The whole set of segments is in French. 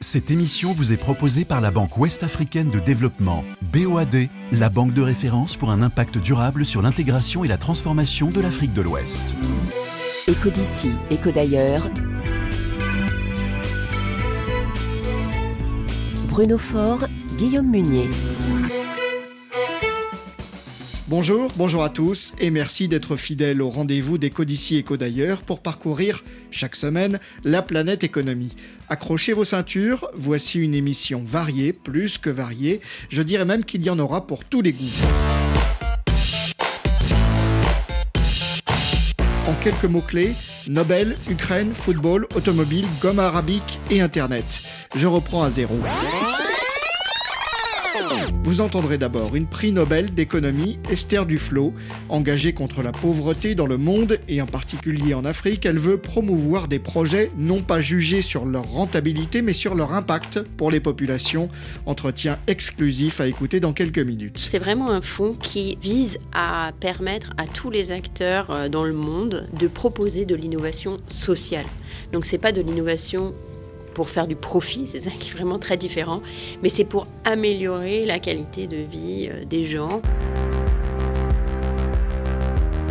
Cette émission vous est proposée par la Banque Ouest-Africaine de Développement, BOAD, la banque de référence pour un impact durable sur l'intégration et la transformation de l'Afrique de l'Ouest. Éco d'ici, éco d'ailleurs. Bruno Faure, Guillaume Munier. Bonjour, bonjour à tous et merci d'être fidèles au rendez-vous des d'ici et d'ailleurs pour parcourir chaque semaine la planète économie. Accrochez vos ceintures, voici une émission variée, plus que variée, je dirais même qu'il y en aura pour tous les goûts. En quelques mots-clés, Nobel, Ukraine, football, automobile, gomme arabique et Internet. Je reprends à zéro. Vous entendrez d'abord une prix Nobel d'économie, Esther Duflo. Engagée contre la pauvreté dans le monde et en particulier en Afrique, elle veut promouvoir des projets non pas jugés sur leur rentabilité mais sur leur impact pour les populations. Entretien exclusif à écouter dans quelques minutes. C'est vraiment un fonds qui vise à permettre à tous les acteurs euh, dans le monde de proposer de l'innovation sociale. Donc c'est pas de l'innovation pour faire du profit, c'est ça qui est vraiment très différent, mais c'est pour améliorer la qualité de vie euh, des gens.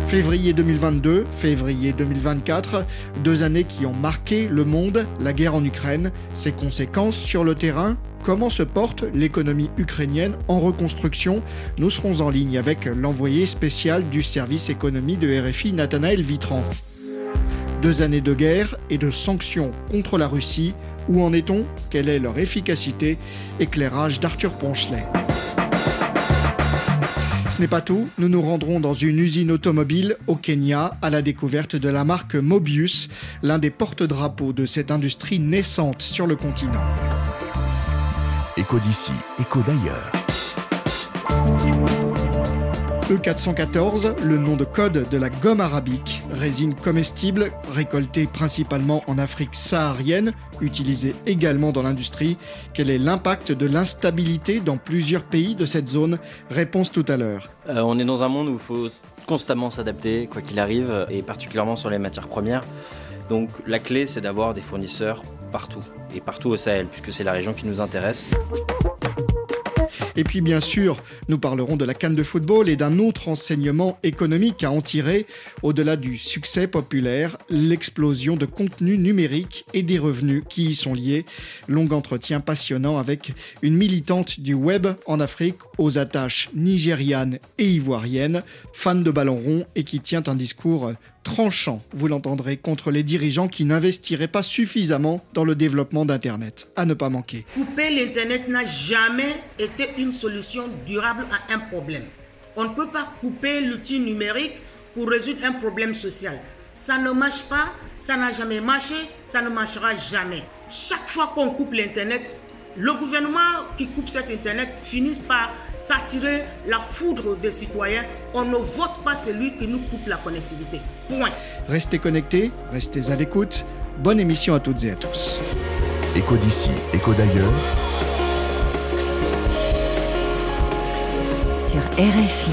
Février 2022, février 2024, deux années qui ont marqué le monde, la guerre en Ukraine, ses conséquences sur le terrain, comment se porte l'économie ukrainienne en reconstruction. Nous serons en ligne avec l'envoyé spécial du service économie de RFI, Nathanaël Vitran. Deux années de guerre et de sanctions contre la Russie, où en est-on? Quelle est leur efficacité? Éclairage d'Arthur Ponchelet. Ce n'est pas tout, nous nous rendrons dans une usine automobile au Kenya à la découverte de la marque Mobius, l'un des porte-drapeaux de cette industrie naissante sur le continent. Écho d'ici, écho d'ailleurs. E414, le nom de code de la gomme arabique, résine comestible récoltée principalement en Afrique saharienne, utilisée également dans l'industrie. Quel est l'impact de l'instabilité dans plusieurs pays de cette zone? Réponse tout à l'heure. Euh, on est dans un monde où il faut constamment s'adapter, quoi qu'il arrive, et particulièrement sur les matières premières. Donc la clé, c'est d'avoir des fournisseurs partout, et partout au Sahel, puisque c'est la région qui nous intéresse. Et puis bien sûr, nous parlerons de la canne de football et d'un autre enseignement économique à en tirer, au-delà du succès populaire, l'explosion de contenus numériques et des revenus qui y sont liés. Long entretien passionnant avec une militante du web en Afrique aux attaches nigérianes et ivoiriennes, fan de ballon rond et qui tient un discours tranchant, vous l'entendrez, contre les dirigeants qui n'investiraient pas suffisamment dans le développement d'Internet. À ne pas manquer. Couper l'Internet n'a jamais été une solution durable à un problème. On ne peut pas couper l'outil numérique pour résoudre un problème social. Ça ne marche pas, ça n'a jamais marché, ça ne marchera jamais. Chaque fois qu'on coupe l'Internet, le gouvernement qui coupe cet Internet finit par s'attirer la foudre des citoyens. On ne vote pas celui qui nous coupe la connectivité. Point. Restez connectés, restez à l'écoute. Bonne émission à toutes et à tous. Écho d'ici, écho d'ailleurs. Sur RFI.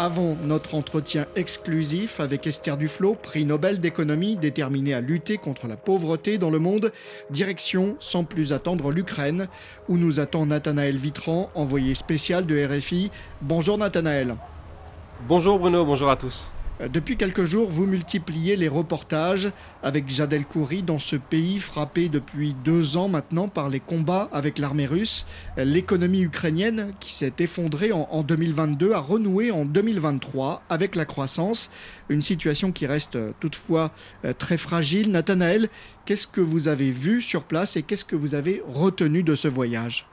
Avant notre entretien exclusif avec Esther Duflo, prix Nobel d'économie déterminée à lutter contre la pauvreté dans le monde, direction sans plus attendre l'Ukraine, où nous attend Nathanaël Vitran, envoyé spécial de RFI. Bonjour Nathanaël. Bonjour Bruno, bonjour à tous. Euh, depuis quelques jours, vous multipliez les reportages avec Jadel Khoury dans ce pays frappé depuis deux ans maintenant par les combats avec l'armée russe. L'économie ukrainienne, qui s'est effondrée en, 2022, a renoué en 2023 avec la croissance. Une situation qui reste euh, toutefois euh, très fragile. Nathanaël, qu'est-ce que vous avez vu sur place et qu'est-ce que vous avez retenu de ce voyage?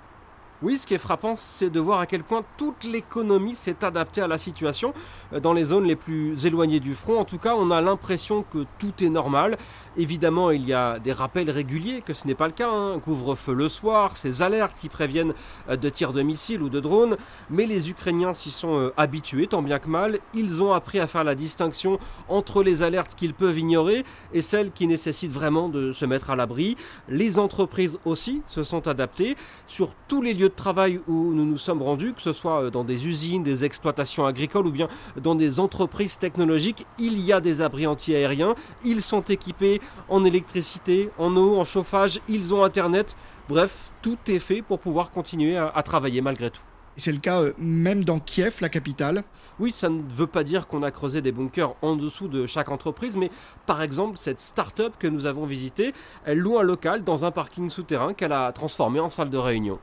Oui, ce qui est frappant, c'est de voir à quel point toute l'économie s'est adaptée à la situation. Euh, dans les zones les plus éloignées du front, en tout cas, on a l'impression que tout est normal. Évidemment, il y a des rappels réguliers que ce n'est pas le cas. Hein. Couvre-feu le soir, ces alertes qui préviennent euh, de tirs de missiles ou de drones. Mais les Ukrainiens s'y sont euh, habitués, tant bien que mal. Ils ont appris à faire la distinction entre les alertes qu'ils peuvent ignorer et celles qui nécessitent vraiment de se mettre à l'abri. Les entreprises aussi se sont adaptées. Sur tous les lieux lieux de travail où nous nous sommes rendus, que ce soit dans des usines, des exploitations agricoles ou bien dans des entreprises technologiques, il y a des abris anti-aériens. Ils sont équipés en électricité, en eau, en chauffage, ils ont Internet. Bref, tout est fait pour pouvoir continuer à, travailler malgré tout. C'est le cas euh, même dans Kiev, la capitale Oui, ça ne veut pas dire qu'on a creusé des bunkers en dessous de chaque entreprise, mais par exemple, cette start-up que nous avons visitée, elle loue un local dans un parking souterrain qu'elle a transformé en salle de réunion.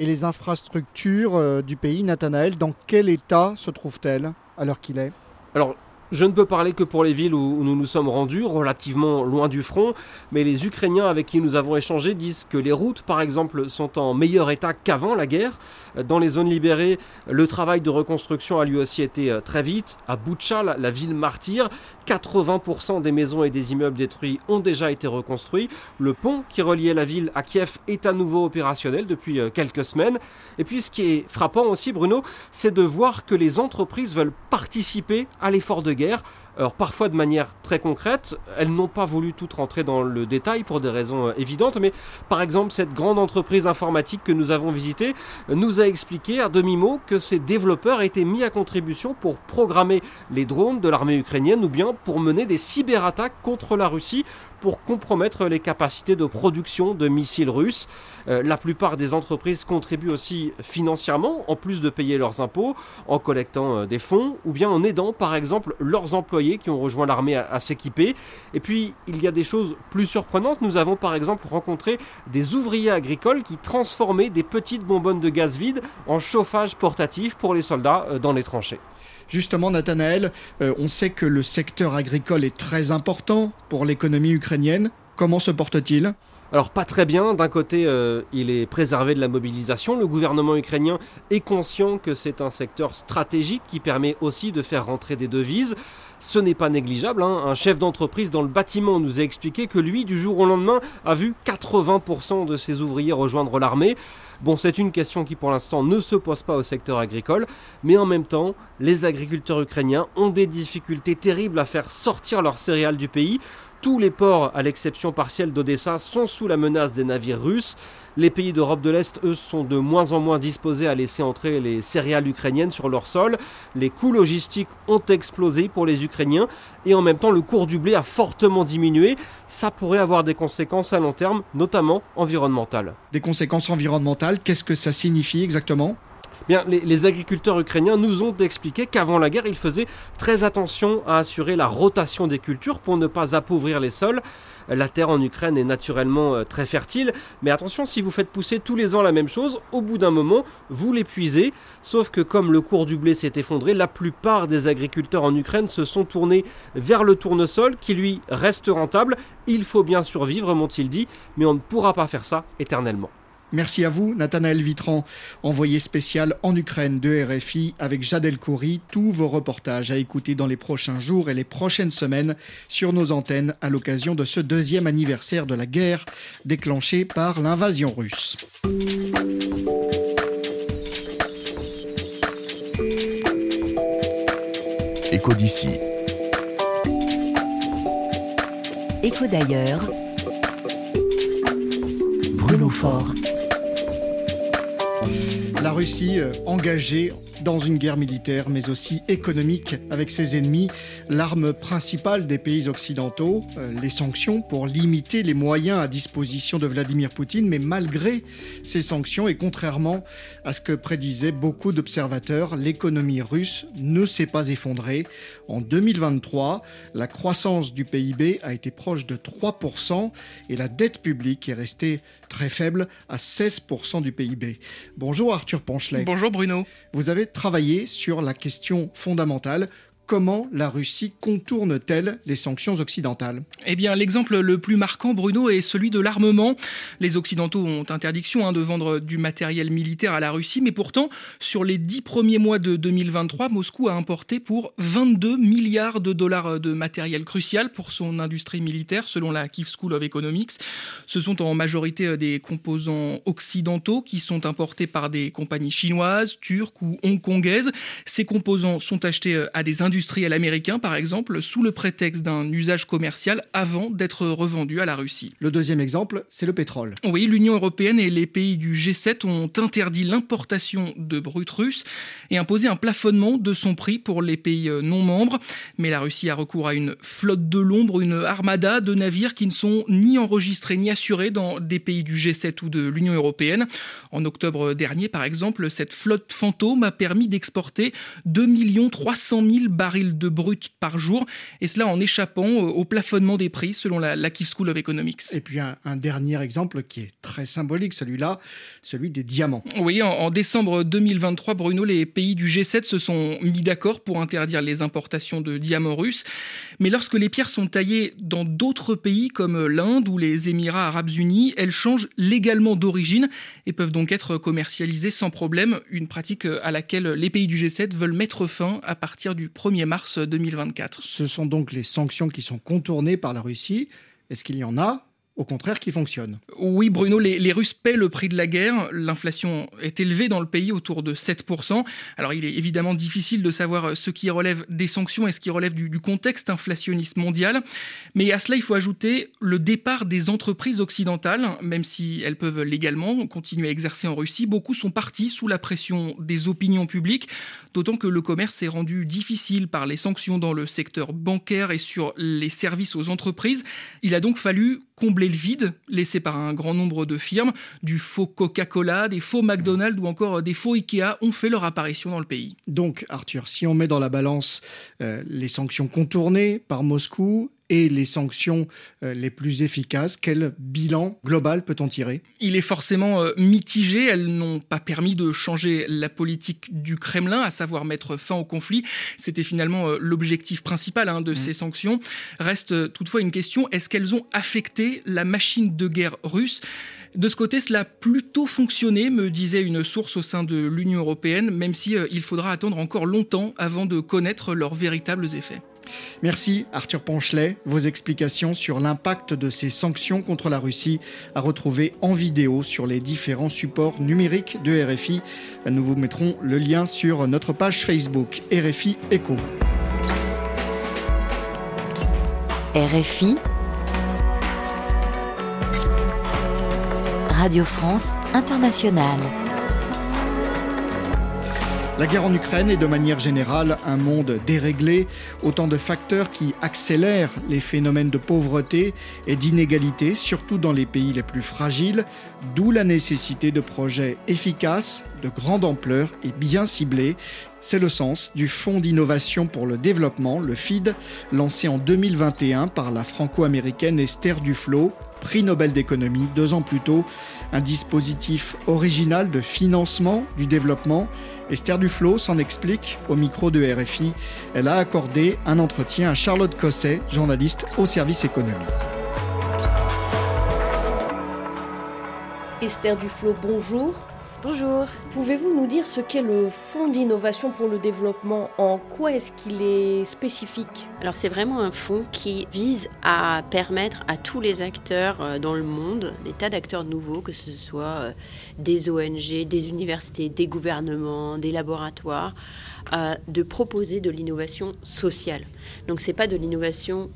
Et les infrastructures euh, du pays, Nathanaël, dans quel état se trouvent-elles à l'heure qu'il est? Je ne peux parler que pour les villes où nous nous sommes rendus, relativement loin du front, mais les Ukrainiens avec qui nous avons échangé disent que les routes, par exemple, sont en meilleur état qu'avant la guerre. Dans les zones libérées, le travail de reconstruction a lui aussi été euh, très vite. À Boutcha, la ville martyre, 80% des maisons et des immeubles détruits ont déjà été reconstruits. Le pont qui reliait la ville à Kiev est à nouveau opérationnel depuis euh, quelques semaines. Et puis ce qui est frappant aussi, Bruno, c'est de voir que les entreprises veulent participer à l'effort de guerre guerre alors parfois de manière très concrète, elles n'ont pas voulu tout rentrer dans le détail pour des raisons euh, évidentes, mais par exemple cette grande entreprise informatique que nous avons visitée nous a expliqué à demi-mot que ses développeurs étaient mis à contribution pour programmer les drones de l'armée ukrainienne ou bien pour mener des cyberattaques contre la Russie pour compromettre les capacités de production de missiles russes. Euh, la plupart des entreprises contribuent aussi financièrement, en plus de payer leurs impôts, en collectant euh, des fonds ou bien en aidant par exemple leurs employés qui ont rejoint l'armée à, s'équiper. Et puis il y a des choses plus surprenantes. Nous avons par exemple rencontré des ouvriers agricoles qui transformaient des petites bonbonnes de gaz vide en chauffage portatif pour les soldats euh, dans les tranchées. Justement, Nathanaël, on sait que le secteur agricole est très important pour l'économie ukrainienne. Comment se porte-t-il? Alors pas très bien, d'un côté euh, il est préservé de la mobilisation, le gouvernement ukrainien est conscient que c'est un secteur stratégique qui permet aussi de faire rentrer des devises. Ce n'est pas négligeable, hein. un chef d'entreprise dans le bâtiment nous a expliqué que lui, du jour au lendemain, a vu 80% de ses ouvriers rejoindre l'armée. Bon, c'est une question qui pour l'instant ne se pose pas au secteur agricole, mais en même temps, les agriculteurs ukrainiens ont des difficultés terribles à faire sortir leurs céréales du pays. Tous les ports, à l'exception partielle d'Odessa, sont sous la menace des navires russes. Les pays d'Europe de l'Est, eux, sont de moins en moins disposés à laisser entrer les céréales ukrainiennes sur leur sol. Les coûts logistiques ont explosé pour les Ukrainiens et en même temps le cours du blé a fortement diminué. Ça pourrait avoir des conséquences à long terme, notamment environnementales. Des conséquences environnementales, qu'est-ce que ça signifie exactement? Bien, les, agriculteurs ukrainiens nous ont expliqué qu'avant la guerre, ils faisaient très attention à assurer la rotation des cultures pour ne pas appauvrir les sols. La terre en Ukraine est naturellement euh, très fertile, mais attention, si vous faites pousser tous les ans la même chose, au bout d'un moment, vous l'épuisez. Sauf que comme le cours du blé s'est effondré, la plupart des agriculteurs en Ukraine se sont tournés vers le tournesol qui lui reste rentable. Il faut bien survivre, m'ont-ils dit, mais on ne pourra pas faire ça éternellement. Merci à vous, Nathanaël Vitran, envoyé spécial en Ukraine de RFI avec Jadel Khoury. Tous vos reportages à écouter dans les prochains jours et les prochaines semaines sur nos antennes à l'occasion de ce deuxième anniversaire de la guerre déclenchée par l'invasion russe. Écho d'ici. Écho d'ailleurs. Bruno Fort. La Russie euh, engagée dans une guerre militaire, mais aussi économique avec ses ennemis. L'arme principale des pays occidentaux, euh, les sanctions pour limiter les moyens à disposition de Vladimir Poutine. Mais malgré ces sanctions, et contrairement à ce que prédisaient beaucoup d'observateurs, l'économie russe ne s'est pas effondrée. En 2023, la croissance du PIB a été proche de 3% et la dette publique est restée très faible à 16% du PIB. Bonjour Arthur Ponchelet. Bonjour Bruno. Vous avez travailler sur la question fondamentale comment la Russie contourne-t-elle les sanctions occidentales? Eh bien, l'exemple le plus marquant, Bruno, est celui de l'armement. Les Occidentaux ont interdiction hein, de vendre du matériel militaire à la Russie, mais pourtant, sur les dix premiers mois de 2023, Moscou a importé pour 22 milliards de dollars de matériel crucial pour son industrie militaire, selon la Kiev School of Economics. Ce sont en majorité des composants occidentaux qui sont importés par des compagnies chinoises, turques ou hongkongaises. Ces composants sont achetés à des industries industriels américains, par exemple, sous le prétexte d'un usage commercial avant d'être revendus à la Russie. Le deuxième exemple, c'est le pétrole. Oui, l'Union européenne et les pays du G7 ont interdit l'importation de brut russe et imposé un plafonnement de son prix pour les pays non membres. Mais la Russie a recours à une flotte de l'ombre, une armada de navires qui ne sont ni enregistrés ni assurés dans des pays du G7 ou de l'Union européenne. En octobre dernier, par exemple, cette flotte fantôme a permis d'exporter 2 300 000 barils de brut par jour, et cela en échappant au plafonnement des prix selon la, la Kiev School of Economics. Et puis un, dernier exemple qui est très symbolique, celui-là, celui des diamants. Oui, en, en décembre 2023, Bruno, les pays du G7 se sont mis d'accord pour interdire les importations de diamants russes. Mais lorsque les pierres sont taillées dans d'autres pays comme l'Inde ou les Émirats arabes unis, elles changent légalement d'origine et peuvent donc être commercialisées sans problème, une pratique à laquelle les pays du G7 veulent mettre fin à partir du 1er mars 2024. Ce sont donc les sanctions qui sont contournées par la Russie. Est-ce qu'il y en a? Au contraire, qui fonctionne. Oui, Bruno, les, Russes paient le prix de la guerre. L'inflation est élevée dans le pays, autour de 7%. Alors, il est évidemment difficile de savoir ce qui relève des sanctions et ce qui relève du, contexte inflationniste mondial. Mais à cela, il faut ajouter le départ des entreprises occidentales, même si elles peuvent légalement continuer à exercer en Russie. Beaucoup sont partis sous la pression des opinions publiques, d'autant que le commerce est rendu difficile par les sanctions dans le secteur bancaire et sur les services aux entreprises. Il a donc fallu combler le vide laissé par un grand nombre de firmes. Du faux Coca-Cola, des faux McDonald's ou encore des faux Ikea ont fait leur apparition dans le pays. Donc, Arthur, si on met dans la balance euh, les sanctions contournées par Moscou et les sanctions euh, les plus efficaces, quel bilan global peut-on tirer? Il est forcément euh, mitigé. Elles n'ont pas permis de changer la politique du Kremlin, à savoir mettre fin au conflit. C'était finalement euh, l'objectif principal hein, de mmh. ces sanctions. Reste toutefois une question, est-ce qu'elles ont affecté la machine de guerre russe? De ce côté, cela a plutôt fonctionné, me disait une source au sein de l'Union européenne, même si il faudra attendre encore longtemps avant de connaître leurs véritables effets. Merci Arthur Ponchelet. Vos explications sur l'impact de ces sanctions contre la Russie à retrouver en vidéo sur les différents supports numériques de RFI. Nous vous mettrons le lien sur notre page Facebook RFI Echo. RFI Radio France Internationale. La guerre en Ukraine est de manière générale un monde déréglé, autant de facteurs qui accélèrent les phénomènes de pauvreté et d'inégalité, surtout dans les pays les plus fragiles, d'où la nécessité de projets efficaces, de grande ampleur et bien ciblés. C'est le sens du Fonds d'innovation pour le développement, le FID, lancé en 2021 par la franco-américaine Esther Duflo, prix Nobel d'économie deux ans plus tôt, un dispositif original de financement du développement. Esther Duflo s'en explique au micro de RFI. Elle a accordé un entretien à Charlotte Cosset, journaliste au service économie. Esther Duflo, bonjour. Bonjour. Pouvez-vous nous dire ce qu'est le Fonds d'innovation pour le développement? En quoi est-ce qu'il est spécifique? Alors c'est vraiment un fonds qui vise à permettre à tous les acteurs euh, dans le monde, des tas d'acteurs nouveaux, que ce soit euh, des ONG, des universités, des gouvernements, des laboratoires, euh, de proposer de l'innovation sociale. Donc c'est pas de l'innovation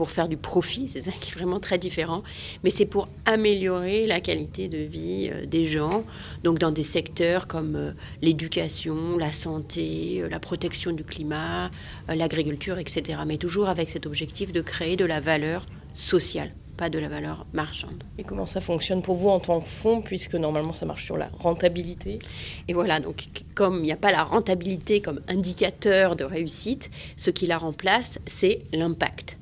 pour faire du profit, c'est ça qui est vraiment très différent, mais c'est pour améliorer la qualité de vie euh, des gens, donc dans des secteurs comme euh, l'éducation, la santé, euh, la protection du climat, l'agriculture, etc. Mais toujours avec cet objectif de créer de la valeur sociale pas de la valeur marchande. Et comment ça fonctionne pour vous en tant que fonds, puisque normalement ça marche sur la rentabilité? Et voilà, donc comme il n'y a pas la rentabilité comme indicateur de réussite, ce qui la remplace, c'est l'impact.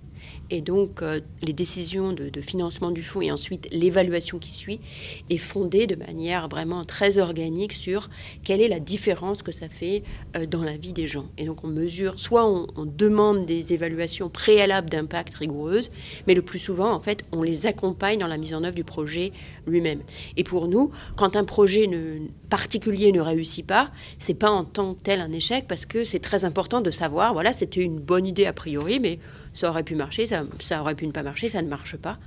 Et donc, euh, les décisions de, financement du fonds et ensuite l'évaluation qui suit est fondée de manière vraiment très organique sur quelle est la différence que ça fait euh, dans la vie des gens. Et donc, on mesure, soit on, demande des évaluations préalables d'impact rigoureuses, mais le plus souvent, en fait, on les accompagne dans la mise en œuvre du projet lui-même. Et pour nous, quand un projet particulier ne réussit pas, c'est pas en tant que tel un échec parce que c'est très important de savoir, voilà, c'était une bonne idée a priori, mais ça aurait pu marcher, ça, aurait pu ne pas marcher, ça ne marche pas.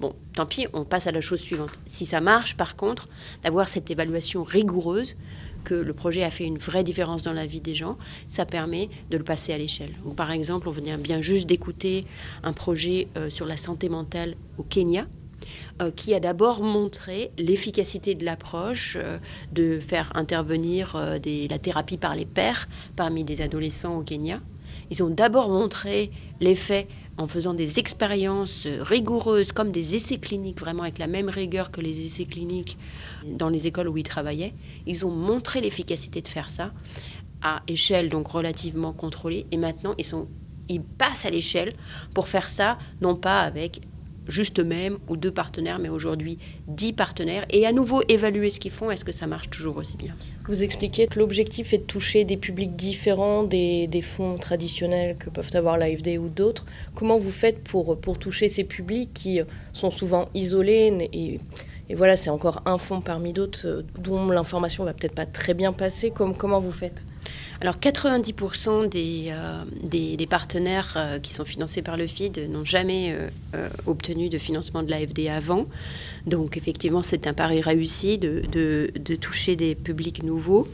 Bon, tant pis, on passe à la chose suivante. Si ça marche, par contre, d'avoir cette évaluation rigoureuse, que le projet a fait une vraie différence dans la vie des gens, ça permet de le passer à l'échelle. Par exemple, on vient bien juste d'écouter un projet euh, sur la santé mentale au Kenya, euh, qui a d'abord montré l'efficacité de l'approche euh, de faire intervenir la thérapie par les pairs parmi des adolescents au Kenya. Ils ont d'abord montré l'effet en faisant des expériences rigoureuses, comme des essais cliniques, vraiment avec la même rigueur que les essais cliniques dans les écoles où ils travaillaient. Ils ont montré l'efficacité de faire ça à échelle donc relativement contrôlée. Et maintenant, ils, passent à l'échelle pour faire ça, non pas avec juste eux-mêmes ou deux partenaires, mais aujourd'hui dix partenaires, et à nouveau évaluer ce qu'ils font, est-ce que ça marche toujours aussi bien? Vous expliquez que l'objectif est de toucher des publics différents des, fonds traditionnels que peuvent avoir l'AFD ou d'autres. Comment vous faites pour, pour toucher ces publics qui sont souvent isolés et, voilà, c'est encore un fonds parmi d'autres euh, dont l'information va peut-être pas très bien passer. Comme, comment vous faites? Alors 90% euh, des, des, partenaires euh, qui sont financés par le FID n'ont jamais euh, obtenu de financement de l'AFD avant. Donc effectivement, c'est un pari réussi de, de, toucher des publics nouveaux.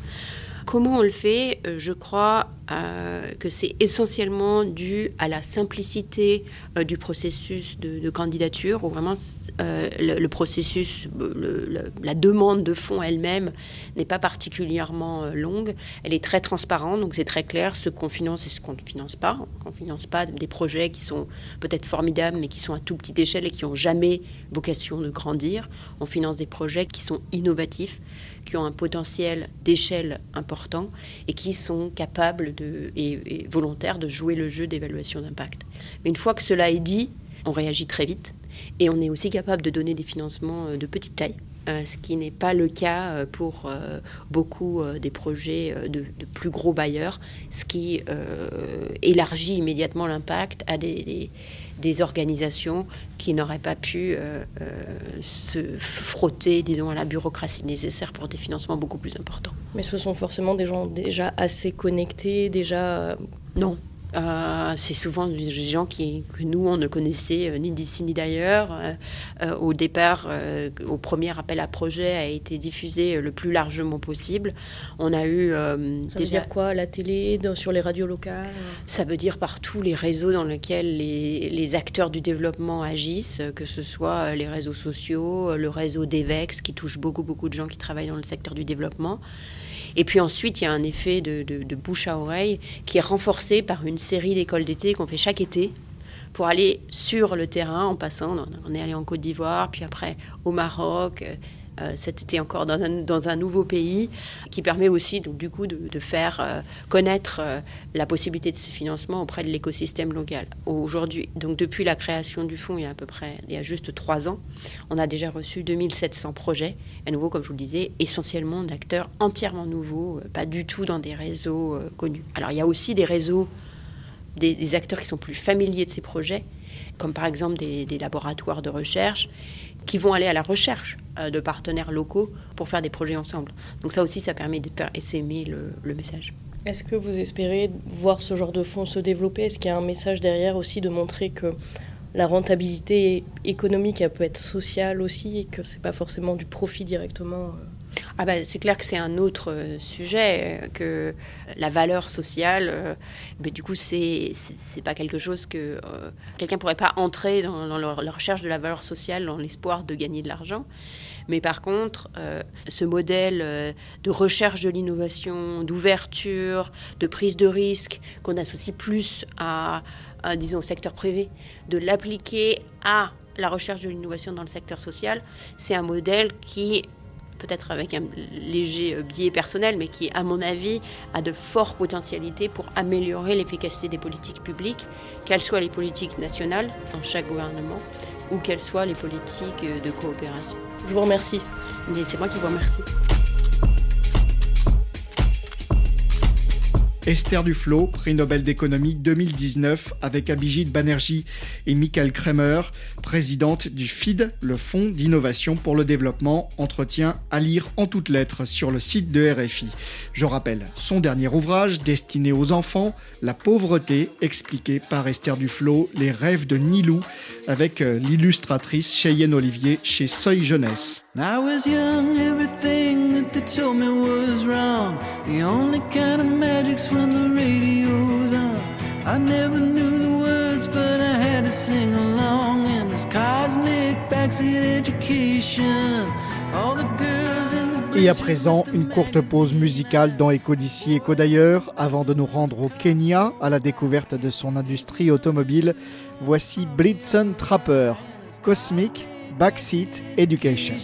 Comment on le fait Je crois euh, que c'est essentiellement dû à la simplicité euh, du processus de, candidature, où vraiment euh, le, processus, la demande de fonds elle-même n'est pas particulièrement longue. Elle est très transparente, donc c'est très clair ce qu'on finance et ce qu'on ne finance pas. On ne finance pas des projets qui sont peut-être formidables, mais qui sont à tout petite échelle et qui n'ont jamais vocation de grandir. On finance des projets qui sont innovatifs, qui ont un potentiel d'échelle important et qui sont capables et, volontaire de jouer le jeu d'évaluation d'impact. Mais une fois que cela est dit, on réagit très vite et on est aussi capable de donner des financements euh, de petite taille. Euh, ce qui n'est pas le cas euh, pour beaucoup des projets de, plus gros bailleurs, ce qui élargit immédiatement l'impact à des, des, organisations qui n'auraient pas pu se frotter, disons, à la bureaucratie nécessaire pour des financements beaucoup plus importants. Mais ce sont forcément des gens déjà assez connectés, déjà... Euh, non, euh, c'est souvent des gens qui, que nous, on ne connaissait euh, ni d'ici ni d'ailleurs. Euh, au départ, au premier appel à projet, a été diffusé le plus largement possible. On a eu. Ça veut dire quoi La télé, sur les radios locales? Ça veut dire par tous les réseaux dans lesquels les, les, acteurs du développement agissent, que ce soit les réseaux sociaux, le réseau d'EVEX, qui touche beaucoup, beaucoup de gens qui travaillent dans le secteur du développement. Et puis ensuite, il y a un effet de, bouche à oreille qui est renforcé par une série d'écoles d'été qu'on fait chaque été pour aller sur le terrain en passant. On est allé en Côte d'Ivoire, puis après au Maroc, euh, cet été encore dans un, nouveau pays, qui permet aussi donc, du coup de, faire euh, connaître euh, la possibilité de ce financement auprès de l'écosystème local. Aujourd'hui, donc depuis la création du fonds, il y a à peu près, il y a juste trois ans, on a déjà reçu 2700 projets, à nouveau, comme je vous le disais, essentiellement d'acteurs entièrement nouveaux, pas du tout dans des réseaux connus. Alors il y a aussi des réseaux, des, acteurs qui sont plus familiers de ces projets, comme par exemple des laboratoires de recherche qui vont aller à la recherche euh, de partenaires locaux pour faire des projets ensemble. Donc ça aussi, ça permet de faire essaimer le, le message. Est-ce que vous espérez voir ce genre de fonds se développer? Est-ce qu'il y a un message derrière aussi de montrer que la rentabilité économique, elle peut être sociale aussi et que c'est pas forcément du profit directement euh, ah ben, c'est clair que c'est un autre euh, sujet, euh, que la valeur sociale, euh, mais du coup, c'est n'est pas quelque chose que quelqu'un pourrait pas entrer dans, la, recherche de la valeur sociale dans l'espoir de gagner de l'argent. Mais par contre, ce modèle de recherche de l'innovation, d'ouverture, de prise de risque, qu'on associe plus à, disons, au secteur privé, de l'appliquer à la recherche de l'innovation dans le secteur social, c'est un modèle qui peut-être avec un léger euh, biais personnel, mais qui, à mon avis, a de fortes potentialités pour améliorer l'efficacité des politiques publiques, qu'elles soient les politiques nationales dans chaque gouvernement ou qu'elles soient les politiques euh, de coopération. Je vous remercie. C'est moi qui vous remercie. Esther Duflo, prix Nobel d'économie 2019 avec Abhijit Banerjee et Michael Kremer, présidente du FID, le Fonds d'innovation pour le développement, entretien à lire en toutes lettres sur le site de RFI. Je rappelle son dernier ouvrage destiné aux enfants, La pauvreté, expliqué par Esther Duflo, Les rêves de Nilou, avec euh, l'illustratrice Cheyenne Olivier chez Seuil Jeunesse. Et à présent, une courte pause musicale dans Éco d'ici, Éco d'ailleurs, avant de nous rendre au Kenya à la découverte de son industrie automobile. Voici Blitzen Trapper, Cosmic Backseat Education.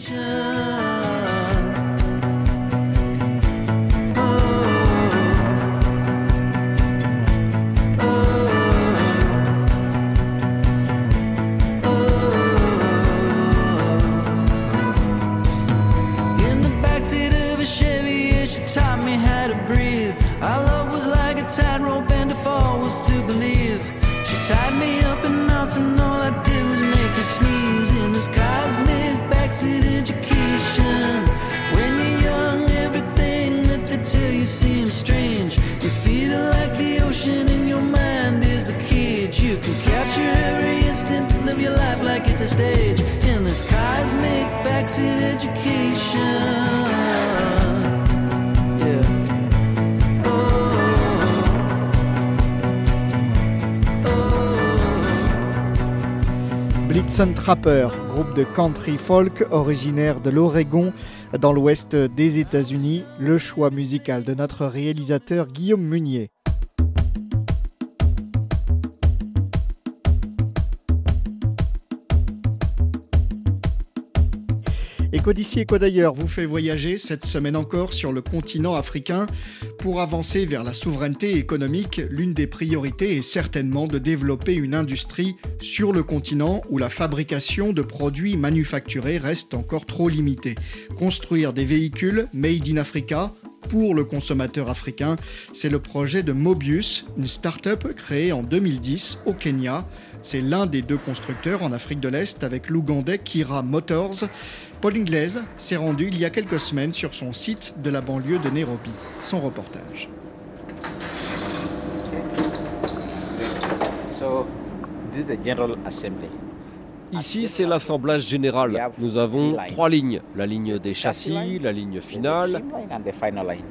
Blitzen Trapper, groupe de country folk originaire de l'Oregon dans l'ouest des États-Unis, le choix musical de notre réalisateur Guillaume Munier. Et d'ici d'ailleurs vous fait voyager cette semaine encore sur le continent africain pour avancer vers la souveraineté économique. L'une des priorités est certainement de développer une industrie sur le continent où la fabrication de produits manufacturés reste encore trop limitée. Construire des véhicules made in Africa pour le consommateur africain, c'est le projet de Mobius, une start-up créée en 2010 au Kenya. C'est l'un des deux constructeurs en Afrique de l'Est avec l'Ougandais Kira Motors. Paul Inglaise s'est rendu il y a quelques semaines sur son site de la banlieue de Nairobi. Son reportage. Ici, c'est l'assemblage général. Nous avons trois lignes. La ligne des châssis, la ligne finale.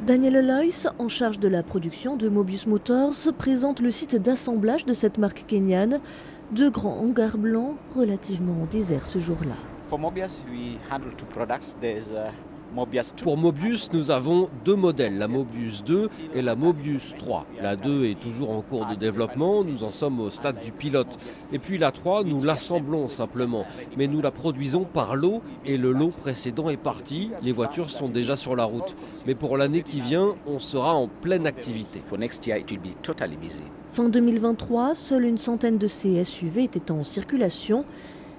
Daniel Lois, en charge de la production de Mobius Motors, présente le site d'assemblage de cette marque kenyane. Deux grands hangars blancs relativement déserts ce jour-là. Pour Mobius, nous avons deux modèles, la Mobius 2 et la Mobius 3. La 2 est toujours en cours de développement, nous en sommes au stade du pilote. Et puis la 3, nous l'assemblons simplement, mais nous la produisons par lot et le lot précédent est parti, les voitures sont déjà sur la route. Mais pour l'année qui vient, on sera en pleine activité. Fin 2023, seule une centaine de ces SUV étaient en circulation.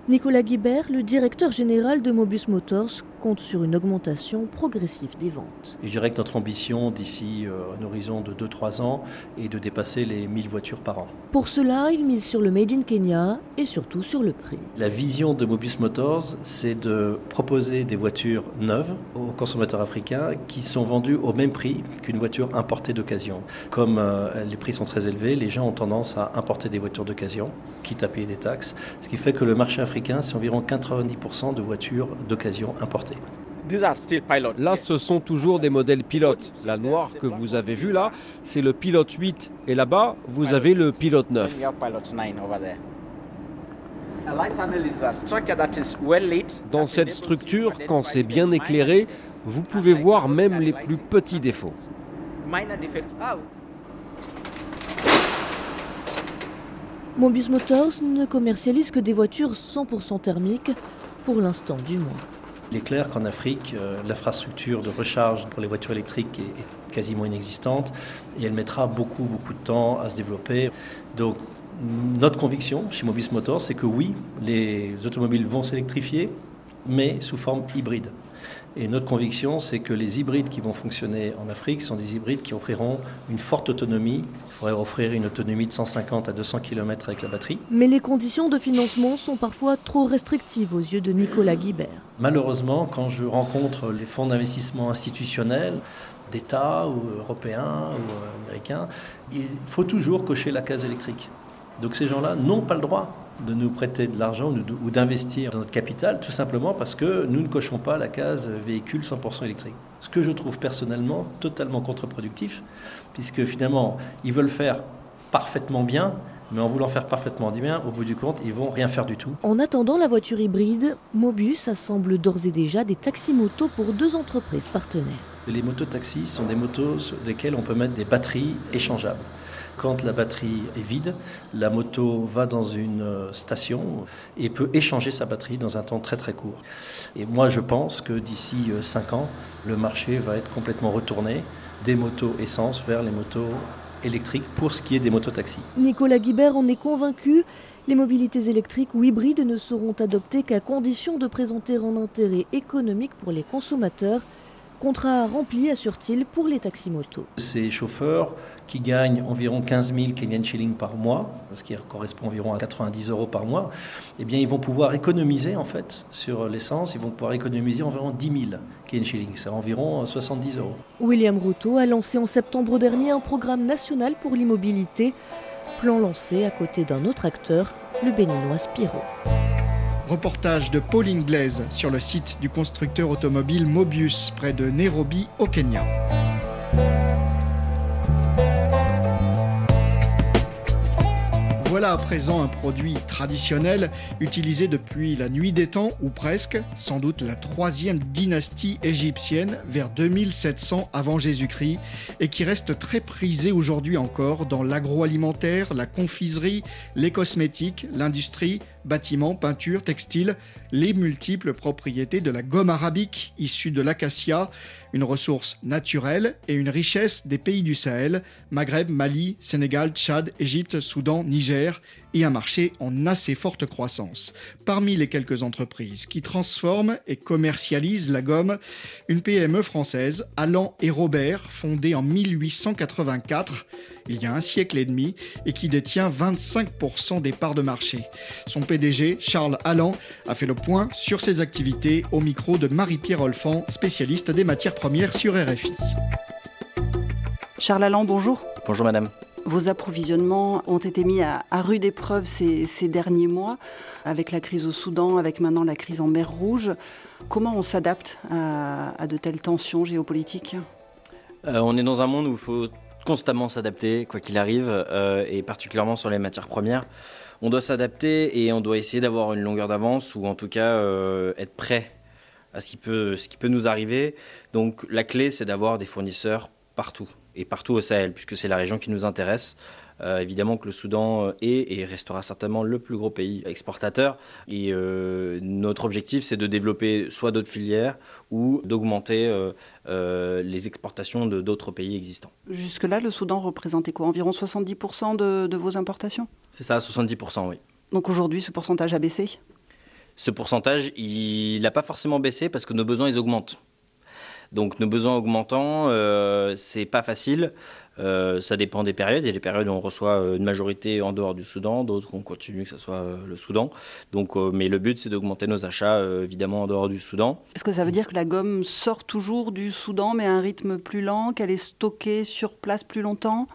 Nicolas Guibert, le directeur général de Mobus Motors, compte sur une augmentation progressive des ventes. je dirais que notre ambition d'ici euh, un horizon de 2-3 ans est de dépasser les 1000 voitures par an. Pour cela, il mise sur le Made in Kenya et surtout sur le prix. La vision de Mobus Motors, c'est de proposer des voitures neuves aux consommateurs africains qui sont vendues au même prix qu'une voiture importée d'occasion. Comme euh, les prix sont très élevés, les gens ont tendance à importer des voitures d'occasion, quitte à payer des taxes, ce qui fait que le marché africain, c'est environ 90% de voitures d'occasion importées. Là, ce sont toujours des modèles pilotes. La noire que vous avez vue là, c'est le pilote 8. Et là-bas, vous avez le pilote 9. Dans cette structure, quand c'est bien éclairé, vous pouvez voir même les plus petits défauts. Mobus Motors ne commercialise que des voitures 100% thermiques, pour l'instant du moins. Il est clair qu'en Afrique, euh, l'infrastructure de recharge pour les voitures électriques est, quasiment inexistante et elle mettra beaucoup, beaucoup de temps à se développer. Donc, notre conviction chez Mobis Motors, c'est que oui, les automobiles vont s'électrifier, mais sous forme hybride. Et notre conviction, c'est que les hybrides qui vont fonctionner en Afrique sont des hybrides qui offriront une forte autonomie. Il faudrait offrir une autonomie de 150 à 200 km avec la batterie. Mais les conditions de financement sont parfois trop restrictives aux yeux de Nicolas Guibert. Malheureusement, quand je rencontre les fonds d'investissement institutionnels, d'État ou européens ou américains, il faut toujours cocher la case électrique. Donc ces gens-là n'ont pas le droit de nous prêter de l'argent ou d'investir dans notre capital, tout simplement parce que nous ne cochons pas la case véhicule 100% électrique. Ce que je trouve personnellement totalement contre-productif, puisque finalement, ils veulent faire parfaitement bien, mais en voulant faire parfaitement bien, au bout du compte, ils vont rien faire du tout. En attendant la voiture hybride, Mobus assemble d'ores et déjà des taxis-motos pour deux entreprises partenaires. Les motos-taxis sont des motos sur lesquelles on peut mettre des batteries échangeables. Quand la batterie est vide, la moto va dans une euh, station et peut échanger sa batterie dans un temps très très court. Et moi je pense que d'ici 5 euh, ans, le marché va être complètement retourné des motos essence vers les motos électriques pour ce qui est des motos-taxis. Nicolas Guibert en est convaincu. Les mobilités électriques ou hybrides ne seront adoptées qu'à condition de présenter un intérêt économique pour les consommateurs Contrat rempli, assure-t-il, pour les taxis-motos. Ces chauffeurs qui gagnent environ 15 000 Kenyan shillings par mois, ce qui correspond environ à 90 euros par mois, eh bien, ils vont pouvoir économiser en fait sur l'essence, ils vont pouvoir économiser environ 10 000 Kenyan shillings, c'est environ 70 euros. William Ruto a lancé en septembre dernier un programme national pour l'immobilité, plan lancé à côté d'un autre acteur, le béninois Spiro. Reportage de Pauline Glaise sur le site du constructeur automobile Mobius près de Nairobi au Kenya. Voilà à présent un produit traditionnel utilisé depuis la nuit des temps ou presque, sans doute la troisième dynastie égyptienne vers 2700 avant Jésus-Christ et qui reste très prisé aujourd'hui encore dans l'agroalimentaire, la confiserie, les cosmétiques, l'industrie, bâtiments, peinture, textile, les multiples propriétés de la gomme arabique issue de l'acacia, une ressource naturelle et une richesse des pays du Sahel, Maghreb, Mali, Sénégal, Tchad, Égypte, Soudan, Niger, et un marché en assez forte croissance. Parmi les quelques entreprises qui transforment et commercialisent la gomme, une PME française, Allan et Robert, fondée en 1884, il y a un siècle et demi, et qui détient 25% des parts de marché. Son PDG, Charles Allan, a fait le point sur ses activités au micro de Marie-Pierre Olfan, spécialiste des matières premières sur RFI. Charles Allan, bonjour. Bonjour madame. Vos approvisionnements ont été mis à, rude épreuve ces, derniers mois, avec la crise au Soudan, avec maintenant la crise en mer Rouge. Comment on s'adapte à, de telles tensions géopolitiques? Euh, On est dans un monde où il faut constamment s'adapter, quoi qu'il arrive, euh, et particulièrement sur les matières premières. On doit s'adapter et on doit essayer d'avoir une longueur d'avance, ou en tout cas euh, être prêt à ce qui, peut, ce qui peut nous arriver. Donc la clé, c'est d'avoir des fournisseurs partout et partout au Sahel, puisque c'est la région qui nous intéresse. Euh, évidemment que le Soudan euh, est et restera certainement le plus gros pays exportateur. Et euh, notre objectif, c'est de développer soit d'autres filières ou d'augmenter les exportations de d'autres pays existants. Jusque-là, le Soudan représentait quoi? Environ 70% de, de vos importations? C'est ça, 70%, oui. Donc aujourd'hui, ce pourcentage a baissé? Ce pourcentage, il n'a pas forcément baissé parce que nos besoins, ils augmentent. Donc nos besoins augmentant, euh, c'est pas facile. Euh, ça dépend des périodes. Il y a des périodes où on reçoit euh, une majorité en dehors du Soudan, d'autres où on continue que ce soit le Soudan. Donc, mais le but, c'est d'augmenter nos achats, évidemment, en dehors du Soudan. Est-ce que ça veut dire que la gomme sort toujours du Soudan, mais à un rythme plus lent, qu'elle est stockée sur place plus longtemps?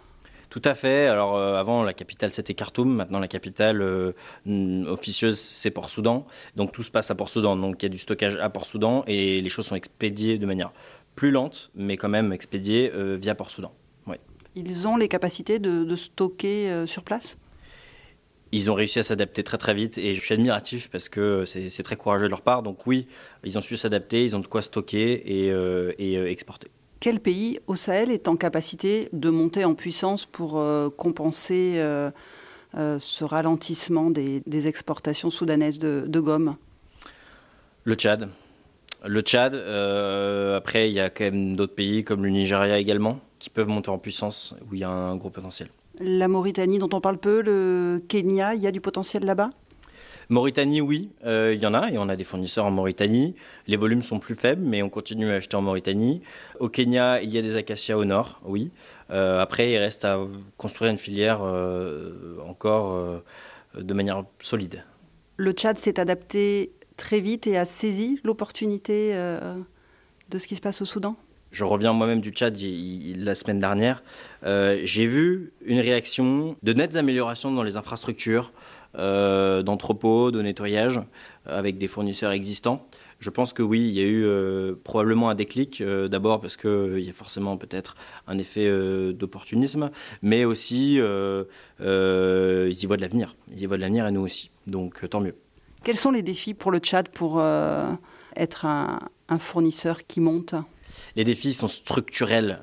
Tout à fait. Alors euh, avant, la capitale c'était Khartoum. Maintenant, la capitale euh, officieuse c'est Port-Soudan. Donc tout se passe à Port-Soudan. Donc il y a du stockage à Port-Soudan et les choses sont expédiées de manière plus lente, mais quand même expédiées euh, via Port-Soudan. Ils ont les capacités de, stocker sur place? Ils ont réussi à s'adapter très très vite et je suis admiratif parce que c'est très courageux de leur part. Donc oui, ils ont su s'adapter, ils ont de quoi stocker et exporter quel pays au Sahel est en capacité de monter en puissance pour euh, compenser euh, euh, ce ralentissement des, exportations soudanaises de, gomme? Le Tchad. Le Tchad, après il y a quand même d'autres pays comme le Nigeria également qui peuvent monter en puissance où il y a un gros potentiel. La Mauritanie dont on parle peu, le Kenya, il y a du potentiel là-bas? Mauritanie, oui, euh, il y en a, et on a des fournisseurs en Mauritanie. Les volumes sont plus faibles, mais on continue à acheter en Mauritanie. Au Kenya, il y a des acacias au nord, oui. Euh, après, il reste à construire une filière euh, encore de manière solide. Le Tchad s'est adapté très vite et a saisi l'opportunité de ce qui se passe au Soudan? Je reviens moi-même du Tchad la semaine dernière, j'ai vu une réaction de nettes améliorations dans les infrastructures, d'entrepôts, de nettoyage avec des fournisseurs existants. Je pense que oui, il y a eu euh, probablement un déclic, euh, d'abord parce qu'il y a forcément peut-être un effet d'opportunisme, mais aussi ils y voient de l'avenir. Ils y voient de l'avenir et nous aussi. Donc tant mieux. Quels sont les défis pour le Tchad pour être un, un, fournisseur qui monte? Les défis sont structurels,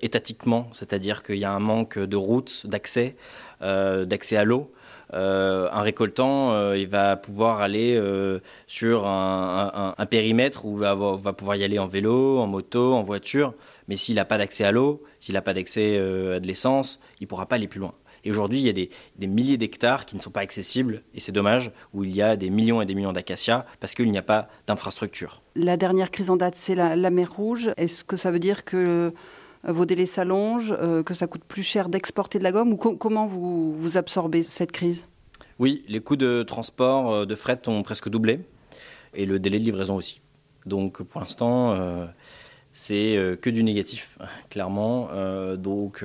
étatiquement, c'est-à-dire qu'il y a un manque de routes, d'accès, d'accès à l'eau, euh, un récoltant, euh, il va pouvoir aller euh, sur un, périmètre où il va, va, pouvoir y aller en vélo, en moto, en voiture. Mais s'il n'a pas d'accès à l'eau, s'il n'a pas d'accès à de l'essence, il ne pourra pas aller plus loin. Et aujourd'hui, il y a des, milliers d'hectares qui ne sont pas accessibles, et c'est dommage, où il y a des millions et des millions d'acacias, parce qu'il n'y a pas d'infrastructure. La dernière crise en date, c'est la, mer Rouge. Est-ce que ça veut dire que vos délais s'allongent, que ça coûte plus cher d'exporter de la gomme ou comment vous, vous absorbez cette crise? Oui, les coûts de transport, euh, de fret ont presque doublé et le délai de livraison aussi. Donc pour l'instant, euh, c'est euh, que du négatif, clairement. donc,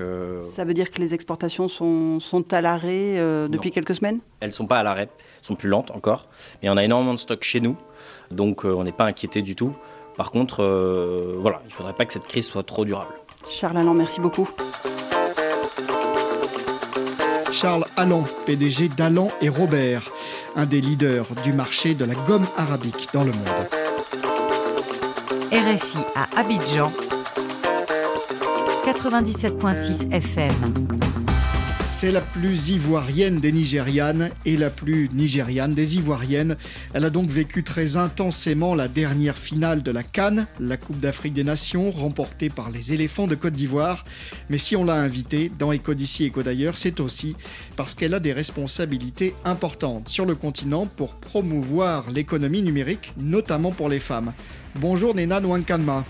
Ça veut dire que les exportations sont, sont à l'arrêt depuis quelques semaines? Elles ne sont pas à l'arrêt, elles sont plus lentes encore. Mais on a énormément de stock chez nous, donc on n'est pas inquiété du tout. Par contre, voilà, il ne faudrait pas que cette crise soit trop durable. Charles Allan, merci beaucoup. Charles Allan, PDG d'Allan et Robert, un des leaders du marché de la gomme arabique dans le monde. RFI à Abidjan 97.6 FM. C'est la plus ivoirienne des Nigérianes et la plus nigériane des Ivoiriennes. Elle a donc vécu très intensément la dernière finale de la Cannes, la Coupe d'Afrique des Nations, remportée par les éléphants de Côte d'Ivoire. Mais si on l'a invitée dans Éco d'ici, Éco d'ailleurs, c'est aussi parce qu'elle a des responsabilités importantes sur le continent pour promouvoir l'économie numérique, notamment pour les femmes. Bonjour Nena Nwankanma.